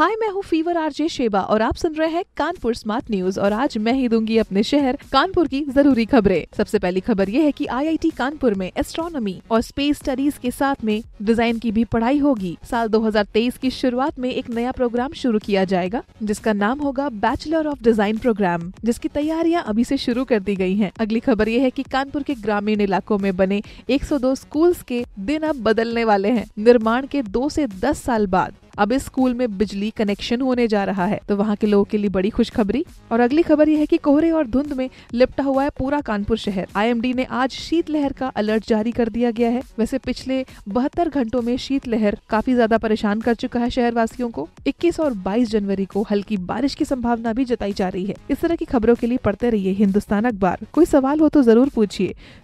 हाय, मैं हूँ fever RJ Sheba और आप सुन रहे हैं कानपुर स्मार्ट न्यूज़ और आज मैं ही दूँगी अपने शहर कानपुर की ज़रूरी खबरें। सबसे पहली खबर ये है कि आईआईटी कानपुर में एस्ट्रोनॉमी और स्पेस स्टडीज़ के साथ में डिज़ाइन की भी पढ़ाई होगी। साल 2023 की शुरुआत में एक नया प्रोग्राम शुरू किया जाएगा, जिसका नाम होगा बैचलर ऑफ़ डिज़ाइन प्रोग्राम जिसकी तैयारियाँ अभी से शुरू कर दी गई है। अगली खबर ये है की कानपुर के ग्रामीण इलाकों में बने 102 स्कूल्स के दिन अब बदलने वाले हैं। निर्माण के दो से दस साल बाद अब इस स्कूल में बिजली कनेक्शन होने जा रहा है तो वहाँ के लोगों के लिए बड़ी खुशखबरी। और अगली खबर यह है कि कोहरे और धुंध में लिपटा हुआ है पूरा कानपुर शहर। आईएमडी ने आज शीतलहर का अलर्ट जारी कर दिया गया है। वैसे पिछले बहत्तर घंटों में शीतलहर काफ़ी ज़्यादा परेशान कर चुका है शहर वासियों को। 21 और 22 जनवरी को हल्की बारिश की संभावना भी जताई जा रही है। इस तरह की खबरों के लिए पढ़ते रहिए हिंदुस्तान अखबार। कोई सवाल हो तो ज़रूर पूछिए।